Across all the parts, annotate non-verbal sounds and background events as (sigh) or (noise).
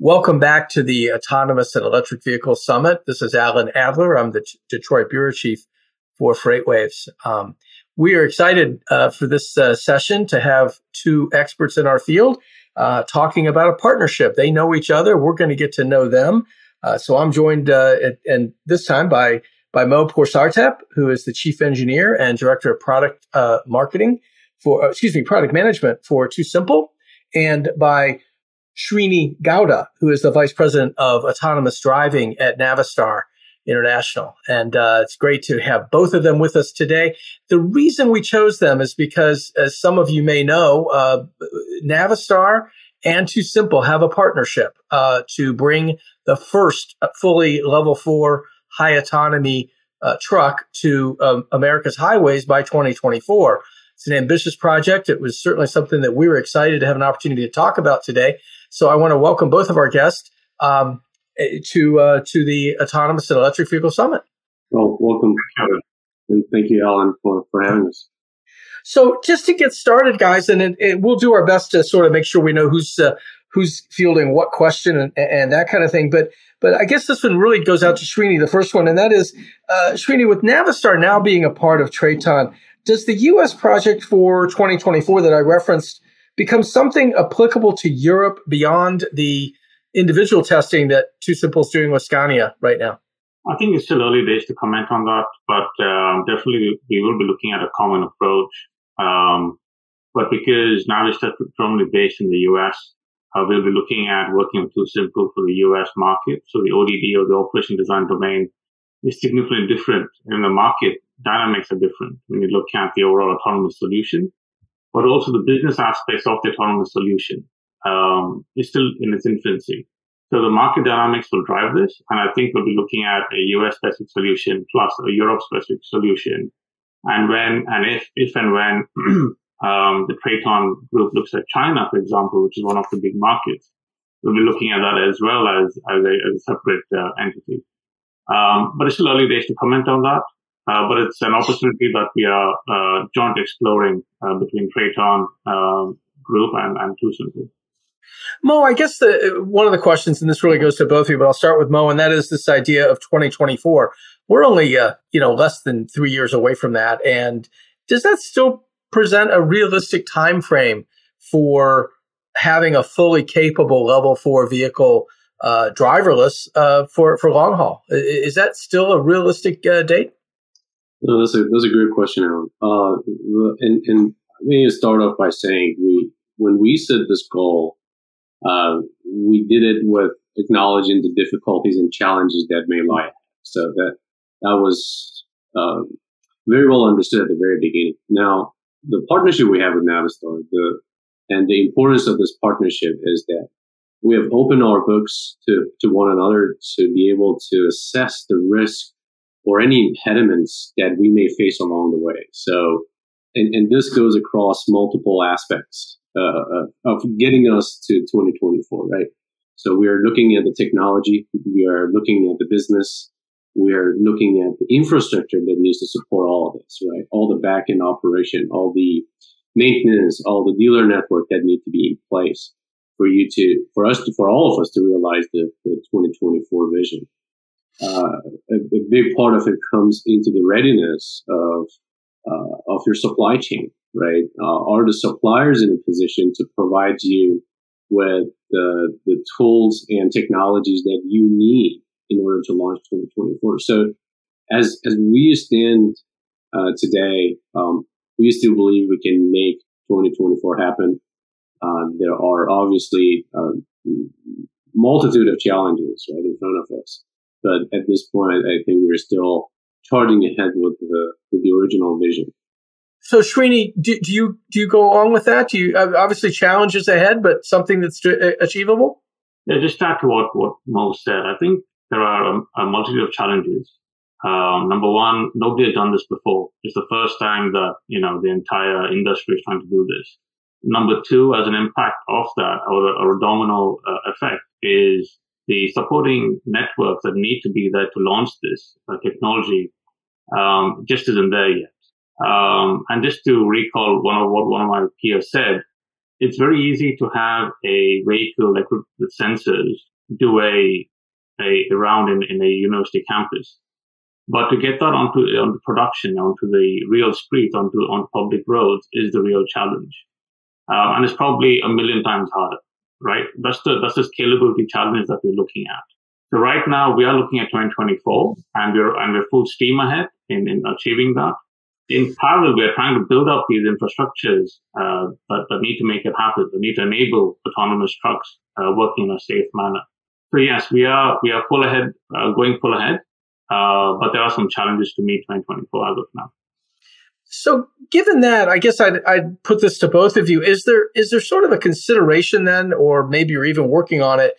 Welcome back to the Autonomous and Electric Vehicle Summit. This is Alan Adler. I'm the Detroit Bureau Chief for FreightWaves. Um, we are excited uh, for this uh, session to have two experts in our field uh, talking about a partnership. They know each other. We're going to get to know them. Uh, so I'm joined, uh, at, and this time by by Mo Poorsartep, who is the chief engineer and director of product uh, marketing for, excuse me, product management for TuSimple, and by Srini Gowda, who is the vice president of autonomous driving at Navistar International. And uh, it's great to have both of them with us today. The reason we chose them is because, as some of you may know, uh, Navistar and TuSimple have a partnership uh, to bring the first fully level four high autonomy uh, truck to um, America's highways by 2024. It's an ambitious project. It was certainly something that we were excited to have an opportunity to talk about today. So I want to welcome both of our guests um, eh, to uh, to the Autonomous and Electric Vehicle Summit. Well, welcome, Kevin, and thank you, Alan, for, for having us. So just to get started, guys, and it, it, we'll do our best to sort of make sure we know who's uh, who's fielding what question and, and, that kind of thing. But but I guess this one really goes out to Srini, the first one, and that is uh, Srini with Navistar now being a part of Traton. Does the U.S. project for 2024 that I referenced become something applicable to Europe beyond the individual testing that TuSimple is doing with Scania right now? I think it's still early days to comment on that, but um, definitely we will be looking at a common approach. Um, but because Navistar is predominantly based in the US, uh, we'll be looking at working with TuSimple for the US market. So the ODD or the operation design domain is significantly different. In the market, dynamics are different when you look at the overall autonomous solution but also the business aspects of the autonomous solution um, is still in its infancy. So the market dynamics will drive this, and I think we'll be looking at a US specific solution plus a Europe specific solution. And when and if if and when (clears throat) um, the Traton group looks at China, for example, which is one of the big markets, we'll be looking at that as well as as a, as a separate uh, entity. Um, but it's still early days to comment on that. Uh, but it's an opportunity that we are uh, joint exploring uh, between um, Group and, and TuSimple. Mo, I guess the one of the questions, and this really goes to both of you, but I'll start with Mo, and that is this idea of 2024. We're only, uh, you know, less than three years away from that, and does that still present a realistic time frame for having a fully capable level four vehicle uh, driverless uh, for for long haul? Is that still a realistic date? No, that's a that's a great question, Aaron. Uh, and and let me start off by saying we when we set this goal, uh, we did it with acknowledging the difficulties and challenges that may lie. So that that was uh, very well understood at the very beginning. Now, the partnership we have with Navistar, the and the importance of this partnership is that we have opened our books to, to one another to be able to assess the risk or any impediments that we may face along the way. So, and, and this goes across multiple aspects uh, of getting us to 2024, right? So we are looking at the technology, we are looking at the business, we are looking at the infrastructure that needs to support all of this, right? All the back end operation, all the maintenance, all the dealer network that need to be in place for you to, for us to, for all of us to realize the, the 2024 vision uh, a, a, big part of it comes into the readiness of uh, of your supply chain, right? Uh, are the suppliers in a position to provide you with the the tools and technologies that you need in order to launch 2024? So, as as we stand uh, today, um, we still believe we can make 2024 happen. Uh, there are obviously a um, multitude of challenges right in front of us. But at this point, I think we're still charging ahead with the with the original vision. So, Srini, do, do you do you go along with that? Do you obviously challenges ahead, but something that's achievable? Yeah, just add to what, what Mo said. I think there are a, a multitude of challenges. Um, number one, nobody has done this before. It's the first time that, you know, the entire industry is trying to do this. Number two, as an impact of that or a, or a domino uh, effect is the supporting networks that need to be there to launch this uh, technology um, just isn't there yet. Um, and just to recall one of what one of my peers said, it's very easy to have a vehicle equipped with sensors do a, a, a round in, in a university campus. But to get that onto, onto production, onto the real streets, onto, on public roads is the real challenge. Uh, and it's probably a million times harder, right? That's the, that's the scalability challenge that we're looking at. So right now we are looking at 2024 and we're, and we're full steam ahead in, in achieving that in parallel, we are trying to build up these infrastructures uh, that, that, need to make it happen. That need to enable autonomous trucks uh, working in a safe manner. So yes, we are we are full ahead, uh, going full ahead, uh, but there are some challenges to meet 2024 as of now. So, given that, I guess I'd, I'd put this to both of you: is there is there sort of a consideration then, or maybe you're even working on it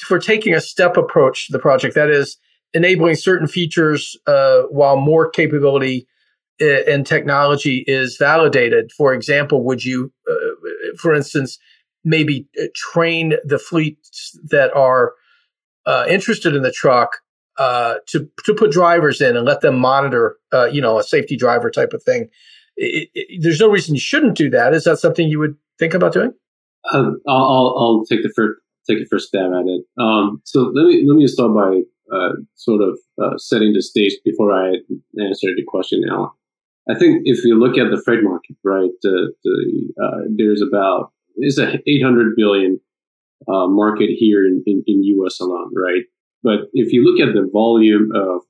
for taking a step approach to the project? That is, enabling certain features uh, while more capability and technology is validated. For example, would you, uh, for instance, maybe uh, train the fleets that are uh, interested in the truck uh, to to put drivers in and let them monitor, uh, you know, a safety driver type of thing? It, it, there's no reason you shouldn't do that. Is that something you would think about doing? Um, I'll, I'll, take the first take the first stab at it. Um, so let me let me start by uh, sort of setting the stage before I answer the question, Alan. I think if you look at the freight market, right, the, the uh, there's about it's a 800 billion uh, market here in, in, in U.S. alone, right? But if you look at the volume of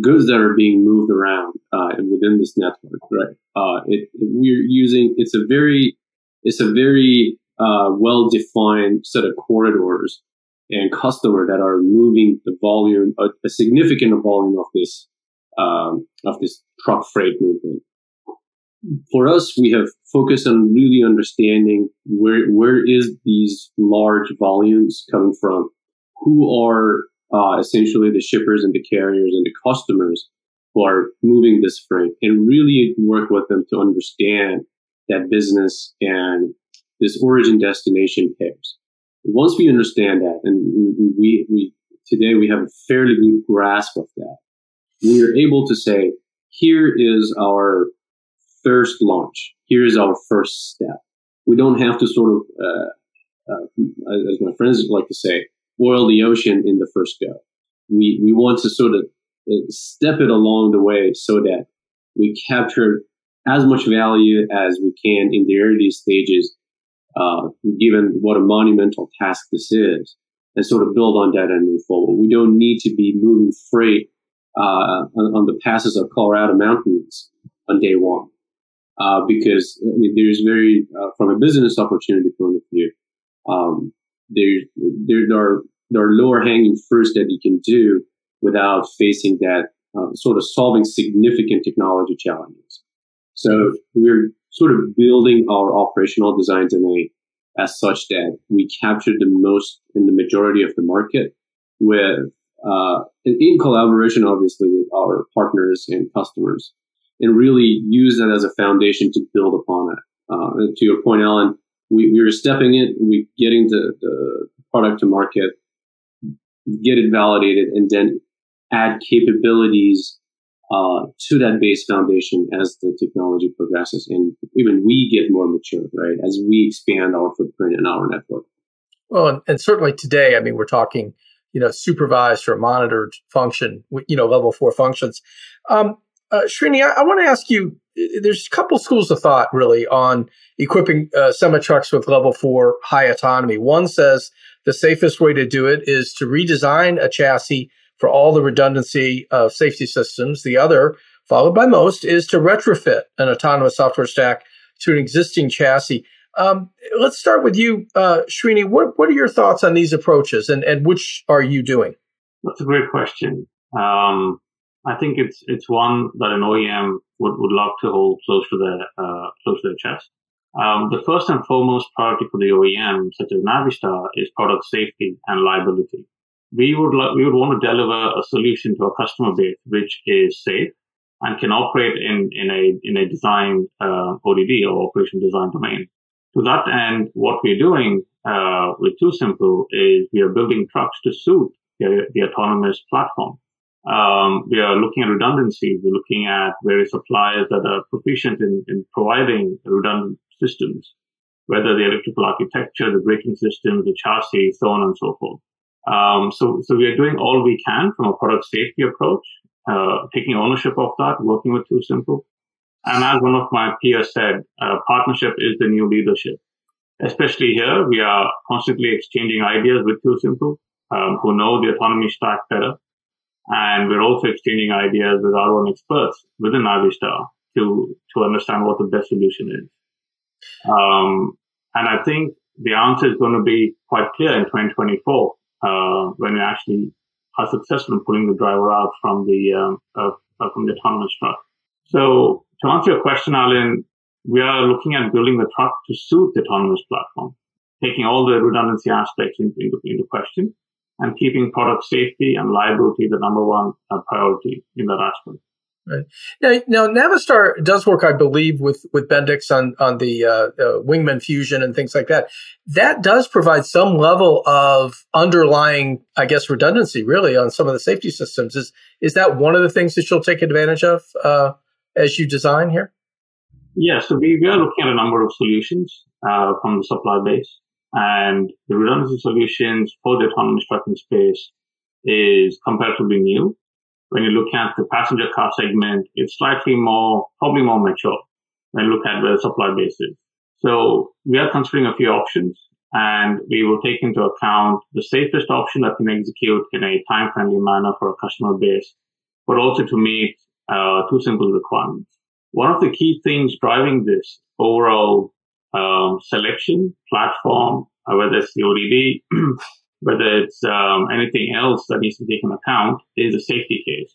goods that are being moved around uh, within this network, right? Uh, it, we're using it's a very it's a very uh, well defined set of corridors and customer that are moving the volume a, a significant volume of this um, of this truck freight movement. For us, we have focused on really understanding where where is these large volumes coming from, who are uh, essentially the shippers and the carriers and the customers who are moving this freight, and really work with them to understand that business and this origin destination pairs. Once we understand that, and we, we today we have a fairly good grasp of that, we are able to say, here is our first launch. Here is our first step. We don't have to sort of, uh, uh, as my friends like to say, boil the ocean in the first go. We, we want to sort of uh, step it along the way so that we capture as much value as we can in the early stages, uh, given what a monumental task this is, and sort of build on that and move forward. We don't need to be moving freight uh, on, on, the passes of Colorado mountains on day one. Uh, because I mean, there's very, uh, from a business opportunity point of view, um, there, there are, there are lower hanging fruits that you can do without facing that uh, sort of solving significant technology challenges. So we're sort of building our operational design domain as such that we capture the most in the majority of the market with uh, in collaboration, obviously, with our partners and customers, and really use that as a foundation to build upon it. Uh, to your point, Alan, we, we are stepping in, we getting the, the product to market, get it validated, and then add capabilities uh, to that base foundation as the technology progresses and even we get more mature, right? As we expand our footprint and our network. Well, and, and certainly today, I mean, we're talking you know, supervised or monitored function, you know, level four functions. Um, uh, Srini, I, I want to ask you. There's a couple schools of thought really on equipping uh, semi trucks with level four high autonomy. One says the safest way to do it is to redesign a chassis for all the redundancy of safety systems. The other, followed by most, is to retrofit an autonomous software stack to an existing chassis. Um, let's start with you, uh, Srini. What what are your thoughts on these approaches, and and which are you doing? That's a great question. Um, I think it's it's one that an OEM would, would love to hold close to their uh, close to their chest. Um, the first and foremost priority for the OEM, such as Navistar, is product safety and liability. We would lo- we would want to deliver a solution to our customer base which is safe and can operate in in a in a design uh, ODD or operation design domain. To that end, what we're doing uh, with TuSimple is we are building trucks to suit the, the autonomous platform. Um, we are looking at redundancies. We're looking at various suppliers that are proficient in, in providing redundant systems, whether the electrical architecture, the braking systems, the chassis, so on and so forth. Um, so, so we are doing all we can from a product safety approach, uh, taking ownership of that, working with TuSimple. And as one of my peers said, uh, partnership is the new leadership. Especially here, we are constantly exchanging ideas with TuSimple, um, who know the autonomy stack better. And we're also exchanging ideas with our own experts within Navistar to, to understand what the best solution is. Um, and I think the answer is going to be quite clear in 2024 uh, when we actually are successful in pulling the driver out from the um, uh, from the autonomous truck. So to answer your question, Alan, we are looking at building the truck to suit the autonomous platform, taking all the redundancy aspects into, into, into question and keeping product safety and liability the number one uh, priority in that aspect. Right. Now, now Navistar does work, I believe, with with Bendix on on the uh, uh, Wingman fusion and things like that. That does provide some level of underlying, I guess, redundancy, really, on some of the safety systems. Is is that one of the things that you'll take advantage of uh, as you design here? Yeah, so we, we are looking at a number of solutions uh, from the supply base, and the redundancy solutions for the autonomous trucking space is comparatively new when you look at the passenger car segment, it's slightly more, probably more mature when you look at the supply basis. So we are considering a few options and we will take into account the safest option that can execute in a time friendly manner for a customer base, but also to meet uh, simple requirements. One of the key things driving this overall um, selection platform, uh, whether it's the (clears throat) whether it's um, anything else that needs to take into account, is a safety case.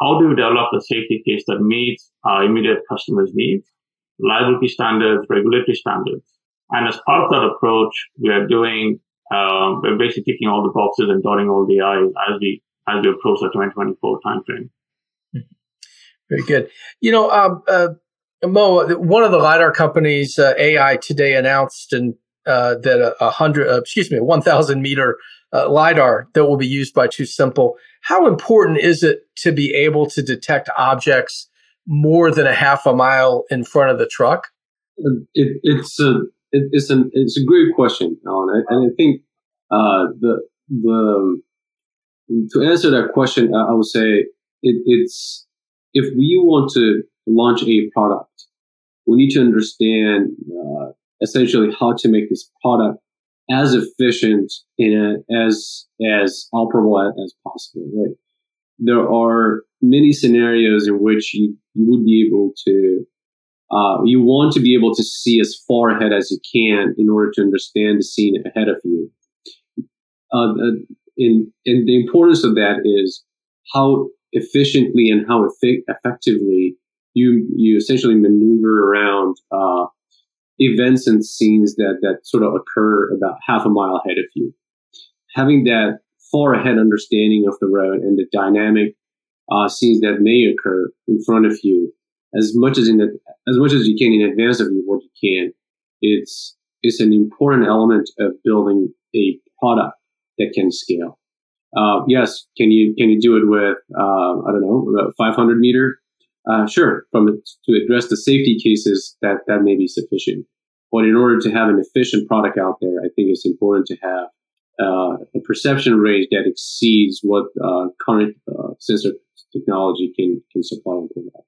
How do you develop a safety case that meets our immediate customers' needs, liability standards, regulatory standards? And as part of that approach, we are doing, um, we're basically ticking all the boxes and dotting all the I's as we, as we approach the 2024 timeframe. Very good. You know, um, uh, Mo, one of the lidar companies, uh, AEye today announced and uh, that a, a hundred, uh, excuse me, a 1,000 meter uh, lidar that will be used by TuSimple. How important is it to be able to detect objects more than a half a mile in front of the truck? It, it's a it, it's an it's a great question, Alan, and I think uh, the the to answer that question, I would say it, it's if we want to launch a product, we need to understand uh, essentially how to make this product as efficient and as as operable as possible. Right? There are many scenarios in which you, you would be able to uh, you want to be able to see as far ahead as you can in order to understand the scene ahead of you. Uh, and, and the importance of that is how efficiently and how effectively you you essentially maneuver around uh, events and scenes that that sort of occur about half a mile ahead of you. Having that far ahead understanding of the road and the dynamic uh, scenes that may occur in front of you, as much as in the, as much as you can in advance of you, what you can, it's it's an important element of building a product that can scale. Uh, yes, can you can you do it with uh, I don't know 500 meter uh, sure, from to address the safety cases, that that may be sufficient. But in order to have an efficient product out there, I think it's important to have uh, a perception range that exceeds what uh, current uh, sensor technology can can supply and provide.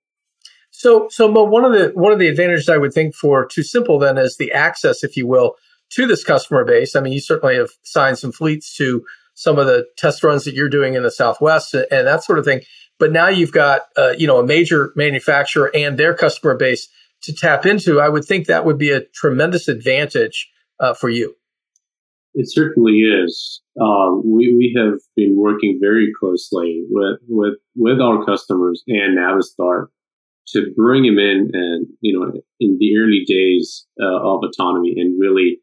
So, so but one of the one of the advantages I would think for TuSimple then is the access, if you will, to this customer base. I mean, you certainly have signed some fleets to some of the test runs that you're doing in the Southwest and that sort of thing. But now you've got uh, you know a major manufacturer and their customer base to tap into. I would think that would be a tremendous advantage uh, for you. It certainly is. Um, we we have been working very closely with with with our customers and Navistar to bring them in and, you know, in the early days uh, of autonomy and really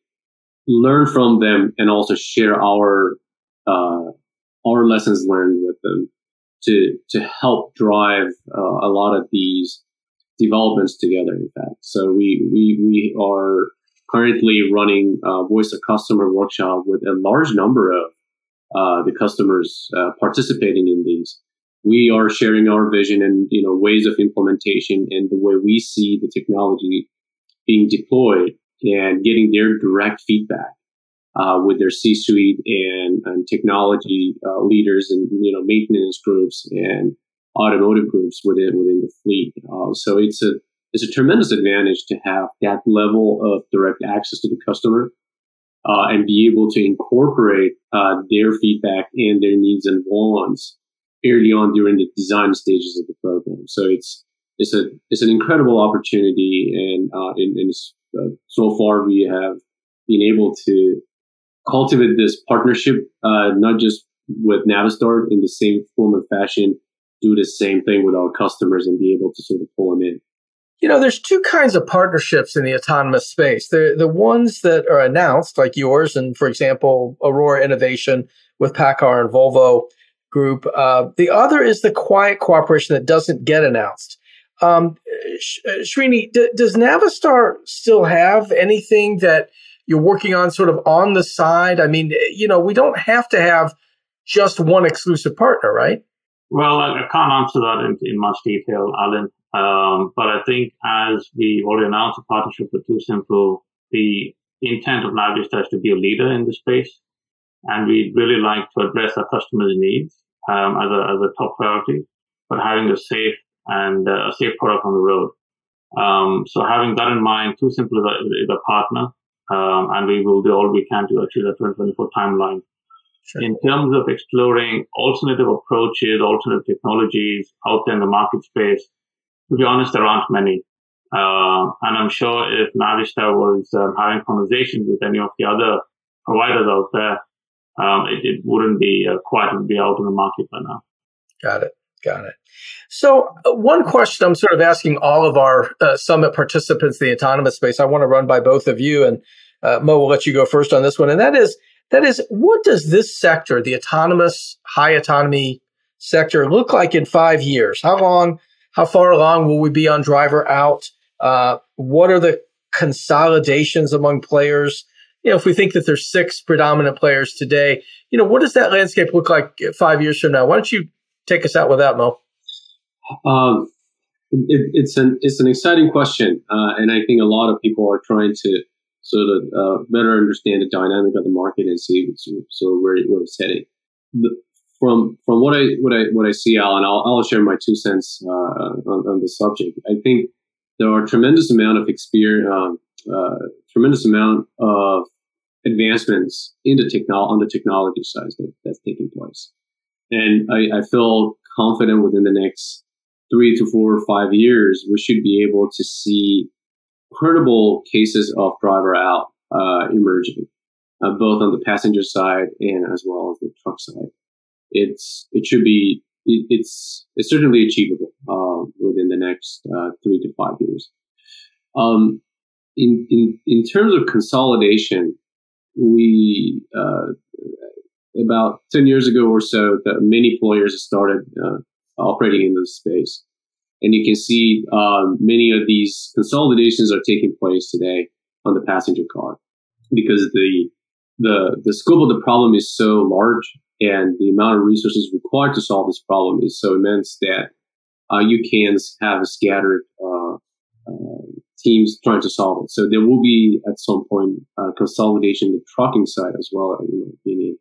learn from them and also share our, uh, our lessons learned with them to, to help drive uh, a lot of these developments together, in fact. So we, we, we are currently running a voice of customer workshop with a large number of uh, the customers uh, participating in these we are sharing our vision and you know ways of implementation and the way we see the technology being deployed and getting their direct feedback uh, with their C-suite and, and technology uh, leaders and you know maintenance groups and automotive groups within within the fleet. Uh, so it's a it's a tremendous advantage to have that level of direct access to the customer uh, and be able to incorporate uh, their feedback and their needs and wants early on during the design stages of the program. So it's it's a it's an incredible opportunity, and uh, and, and so far we have been able to cultivate this partnership, uh, not just with Navistar in the same form and fashion, do the same thing with our customers and be able to sort of pull them in. You know, there's two kinds of partnerships in the autonomous space. The the ones that are announced, like yours, and for example, Aurora Innovation with PACCAR and Volvo group. Uh, the other is the quiet cooperation that doesn't get announced. Um, Sh- Srini, d- does Navistar still have anything that you're working on sort of on the side? I mean, you know, we don't have to have just one exclusive partner, right? Well, I, can't answer that in, in much detail, Alan. Um, but I think as we already announced a partnership with TuSimple, the intent of Navistar is to be a leader in the space and we'd really like to address our customers' needs um, as, a, as a top priority, but having a safe and uh, a safe product on the road. Um, so having that in mind, TuSimple is a, is a partner, um, and we will do all we can to achieve the 2024 timeline. Sure. In terms of exploring alternative approaches, alternative technologies out there in the market space, to be honest, there aren't many. Uh, and I'm sure if Navistar was um, having conversations with any of the other providers out there, um, it, it, wouldn't be uh, quite would be out in the market by now. Got it. Got it. So, uh, one question I'm sort of asking all of our uh, summit participants the autonomous space, I want to run by both of you, and uh, Mo will let you go first on this one, and that is that is what does this sector, the autonomous high autonomy sector, look like in five years? How long? How far along will we be on driver out? Uh, what are the consolidations among players? you know, if we think that there's six predominant players today, you know, what does that landscape look like five years from now? Why don't you take us out with that, Mo? Um, it, it's an it's an exciting question, uh, and I think a lot of people are trying to sort of uh, better understand the dynamic of the market and see so where, where it's heading. The, from from what I what I what I see, Alan, I'll, I'll share my two cents uh, on, on the subject. I think there are tremendous amount of experience, um, uh, tremendous amount of advancements in the technol- on the technology side that, that's taking place. And I, I feel confident within the next three to four or five years, we should be able to see credible cases of driver out uh, emerging, uh, both on the passenger side and as well as the truck side. It's it should be it, it's it's certainly achievable uh, within the next uh, three to five years. Um, in in in terms of consolidation, we uh, about 10 years ago or so that many players started uh, operating in this space and you can see um, many of these consolidations are taking place today on the passenger car because the the the scope of the problem is so large and the amount of resources required to solve this problem is so immense that uh, you can have scattered uh, uh, teams trying to solve it. So there will be at some point uh, consolidation in the trucking side as well. You know, meaning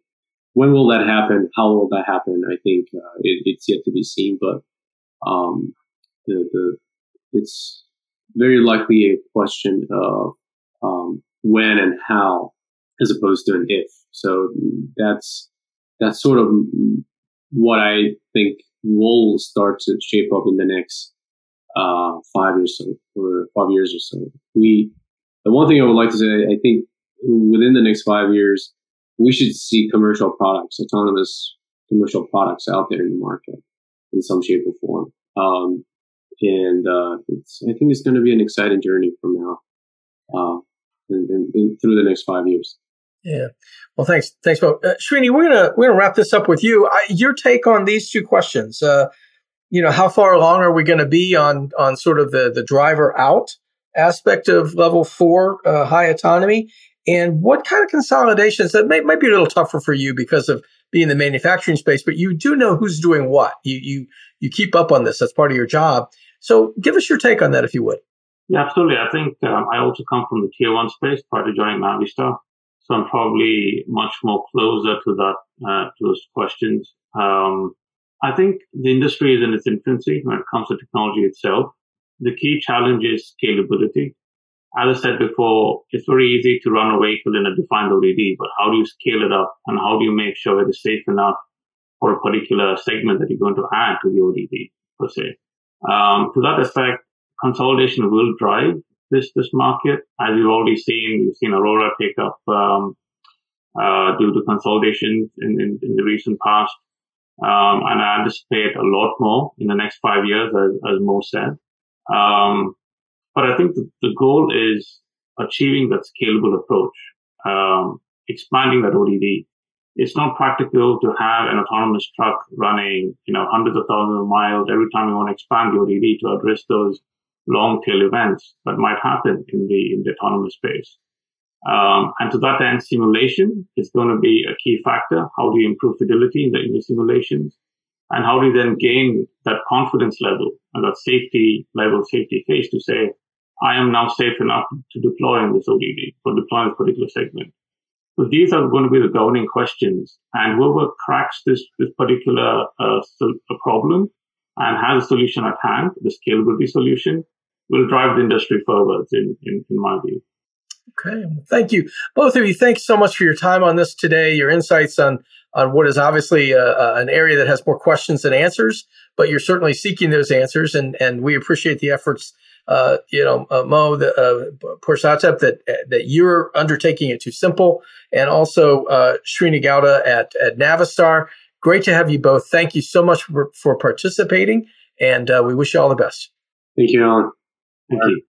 when will that happen? How will that happen? I think uh, it, it's yet to be seen, but um, the, the it's very likely a question of um, when and how, as opposed to an if. So that's that's sort of what I think will start to shape up in the next uh, five years or five years or so. We, the one thing I would like to say, I think within the next five years, we should see commercial products, autonomous commercial products out there in the market in some shape or form. Um, and uh, I think it's going to be an exciting journey from now uh, through the next five years. Yeah. Well, thanks. Thanks, Mo. Uh, Srini, we're gonna we're gonna wrap this up with you. I, your take on these two questions. Uh, you know, how far along are we going to be on on sort of the the driver out aspect of level four uh, high autonomy, and what kind of consolidations that may, might be a little tougher for you because of being in the manufacturing space, but you do know who's doing what. You you you keep up on this. That's part of your job. So, give us your take on that, if you would. Yeah, absolutely. I think um, I also come from the tier one space prior to joining Navistar. So I'm probably much more closer to that, uh, to those questions. Um, I think the industry is in its infancy when it comes to technology itself. The key challenge is scalability. As I said before, it's very easy to run a vehicle in a defined ODD, but how do you scale it up and how do you make sure it is safe enough for a particular segment that you're going to add to the ODD per se? Um, to that effect, consolidation will drive this this market. As you've already seen, you've seen Aurora take up um, uh, due to consolidation in, in, in, the recent past. Um, and I anticipate a lot more in the next five years, as, as Mo said. Um, but I think the, the, goal is achieving that scalable approach, um, expanding that ODD. It's not practical to have an autonomous truck running, you know, hundreds of thousands of miles every time you want to expand the ODD to address those long tail events that might happen in the, in the autonomous space. Um, and to that end, simulation is going to be a key factor. How do you improve fidelity in the, in the simulations? And how do you then gain that confidence level and that safety level, safety phase to say, I am now safe enough to deploy in this ODD for deploying this particular segment. So these are going to be the governing questions. And whoever cracks this, this particular uh, uh, problem and has a solution at hand, the scalability solution, will drive the industry forward, in, in, in my view. Okay, thank you, both of you. Thanks so much for your time on this today. Your insights on on what is obviously a, a, an area that has more questions than answers, but you're certainly seeking those answers, and and we appreciate the efforts. Uh, you know, uh, Mo, the uh, Poorsartep, that that you're undertaking it TuSimple, and also uh, Srini Gowda at at Navistar. Great to have you both. Thank you so much for, for participating, and uh, we wish you all the best. Thank you, Alan. Thank you.